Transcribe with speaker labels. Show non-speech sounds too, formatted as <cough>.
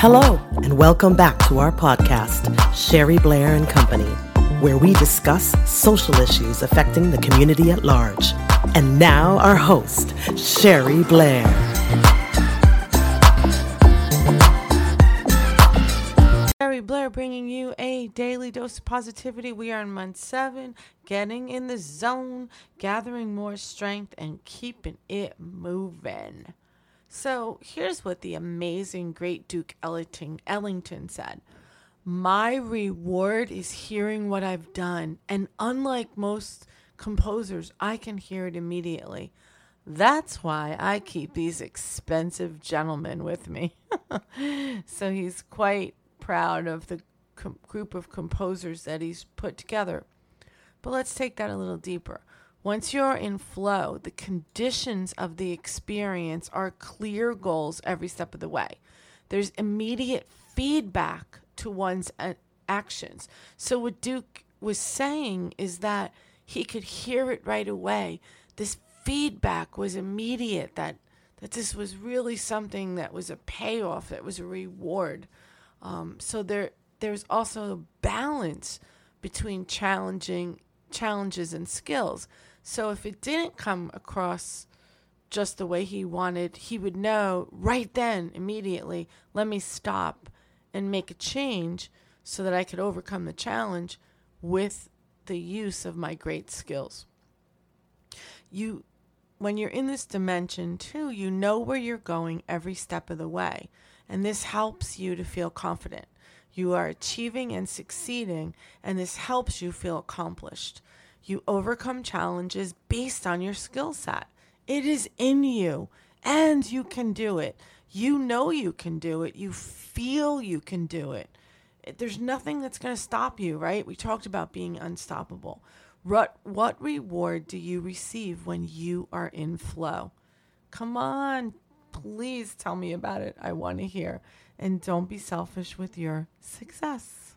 Speaker 1: Hello, and welcome back to our podcast, Sherry Blair and Company, where we discuss social issues affecting the community at large. And now, our host, Sherry Blair.
Speaker 2: Sherry Blair bringing you a daily dose of positivity. We are in month seven, getting in the zone, gathering more strength, and keeping it moving. So here's what the amazing great Duke Ellington, Ellington said My reward is hearing what I've done. And unlike most composers, I can hear it immediately. That's why I keep these expensive gentlemen with me. <laughs> so he's quite proud of the com- group of composers that he's put together. But let's take that a little deeper. Once you're in flow, the conditions of the experience are clear goals every step of the way. There's immediate feedback to one's actions. So, what Duke was saying is that he could hear it right away. This feedback was immediate, that, that this was really something that was a payoff, that was a reward. Um, so, there, there's also a balance between challenging challenges and skills. So if it didn't come across just the way he wanted, he would know right then, immediately, let me stop and make a change so that I could overcome the challenge with the use of my great skills. You when you're in this dimension too, you know where you're going every step of the way, and this helps you to feel confident. You are achieving and succeeding, and this helps you feel accomplished. You overcome challenges based on your skill set. It is in you, and you can do it. You know you can do it. You feel you can do it. There's nothing that's going to stop you, right? We talked about being unstoppable. What, what reward do you receive when you are in flow? Come on, please tell me about it. I want to hear. And don't be selfish with your success.